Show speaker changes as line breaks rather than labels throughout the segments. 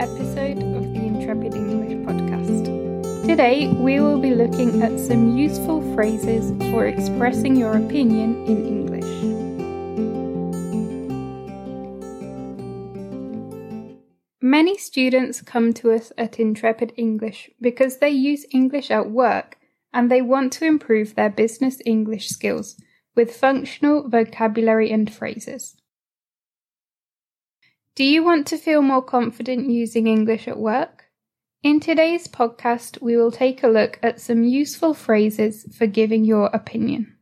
episode of the Intrepid English podcast. Today, we will be looking at some useful phrases for expressing your opinion in English. Many students come to us at Intrepid English because they use English at work and they want to improve their business English skills with functional vocabulary and phrases. Do you want to feel more confident using English at work? In today's podcast, we will take a look at some useful phrases for giving your opinion.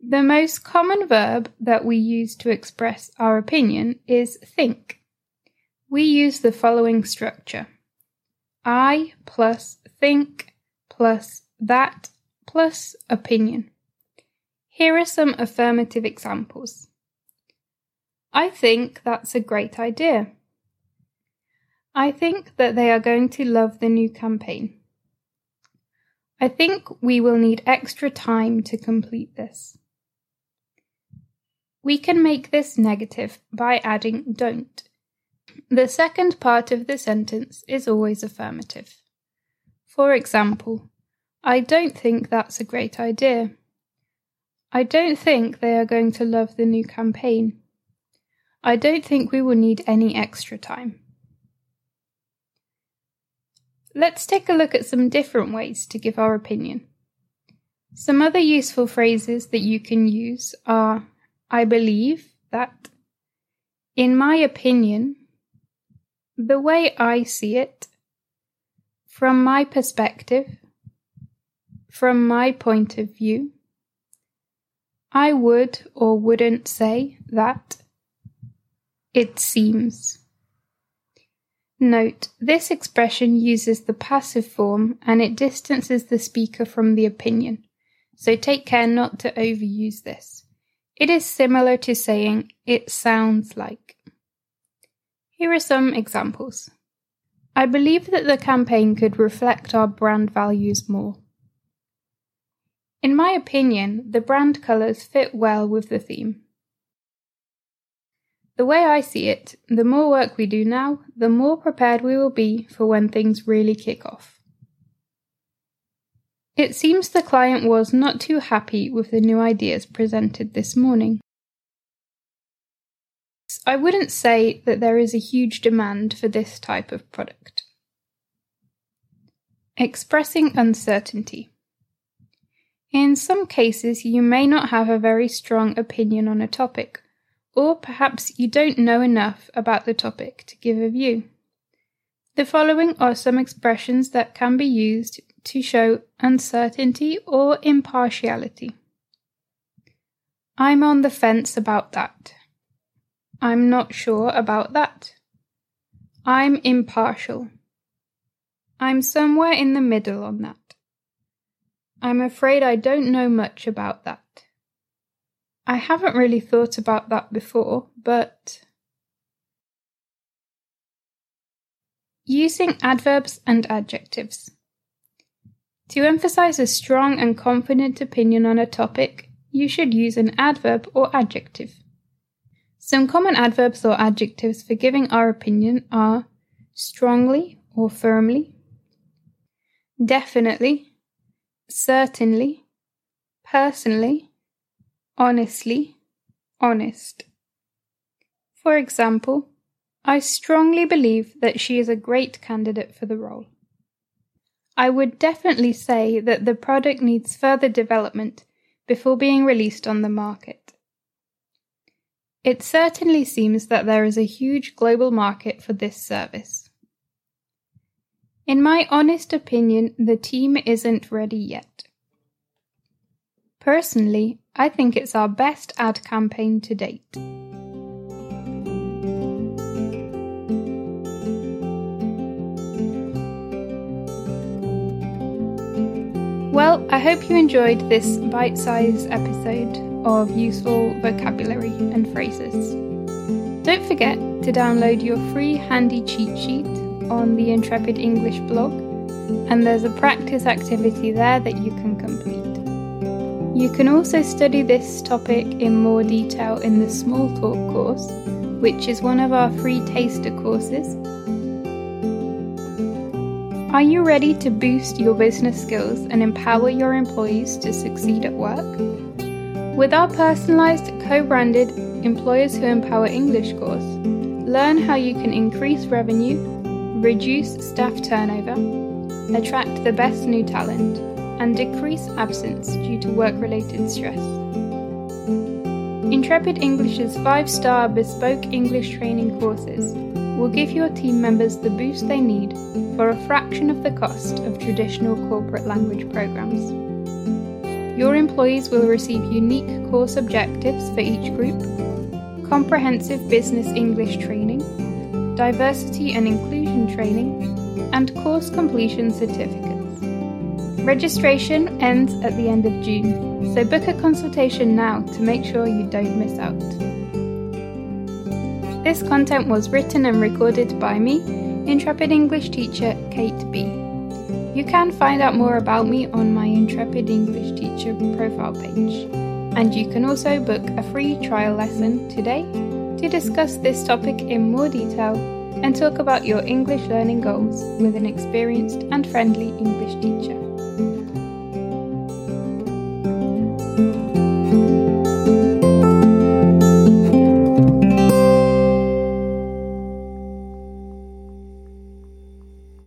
The most common verb that we use to express our opinion is think. We use the following structure I plus think plus that plus opinion. Here are some affirmative examples. I think that's a great idea. I think that they are going to love the new campaign. I think we will need extra time to complete this. We can make this negative by adding don't. The second part of the sentence is always affirmative. For example, I don't think that's a great idea. I don't think they are going to love the new campaign. I don't think we will need any extra time. Let's take a look at some different ways to give our opinion. Some other useful phrases that you can use are I believe that, in my opinion, the way I see it, from my perspective, from my point of view, I would or wouldn't say that, it seems. Note, this expression uses the passive form and it distances the speaker from the opinion, so take care not to overuse this. It is similar to saying, it sounds like. Here are some examples. I believe that the campaign could reflect our brand values more. In my opinion, the brand colours fit well with the theme. The way I see it, the more work we do now, the more prepared we will be for when things really kick off. It seems the client was not too happy with the new ideas presented this morning. I wouldn't say that there is a huge demand for this type of product. Expressing uncertainty. In some cases, you may not have a very strong opinion on a topic or perhaps you don't know enough about the topic to give a view. The following are some expressions that can be used to show uncertainty or impartiality. I'm on the fence about that. I'm not sure about that. I'm impartial. I'm somewhere in the middle on that. I'm afraid I don't know much about that. I haven't really thought about that before, but using adverbs and adjectives. To emphasize a strong and confident opinion on a topic, you should use an adverb or adjective. Some common adverbs or adjectives for giving our opinion are strongly or firmly, definitely, certainly, personally, honestly, honest. For example, I strongly believe that she is a great candidate for the role. I would definitely say that the product needs further development before being released on the market. It certainly seems that there is a huge global market for this service. In my honest opinion, the team isn't ready yet. Personally, I think it's our best ad campaign to date. Well, I hope you enjoyed this bite sized episode of useful vocabulary and phrases. Don't forget to download your free handy cheat sheet on the Intrepid English blog, and there's a practice activity there that you can complete. You can also study this topic in more detail in the Small Talk course, which is one of our free taster courses. Are you ready to boost your business skills and empower your employees to succeed at work? With our personalized, co branded Employers Who Empower English course, learn how you can increase revenue, reduce staff turnover, attract the best new talent, and decrease absence due to work related stress. Intrepid English's five star bespoke English training courses will give your team members the boost they need for a fraction of the cost of traditional corporate language programs. Your employees will receive unique course objectives for each group, comprehensive business English training, diversity and inclusion training, and course completion certificates. Registration ends at the end of June, so book a consultation now to make sure you don't miss out. This content was written and recorded by me, Intrepid English teacher Kate B. You can find out more about me on my Intrepid English teacher profile page, and you can also book a free trial lesson today to discuss this topic in more detail and talk about your English learning goals with an experienced and friendly English teacher. thank you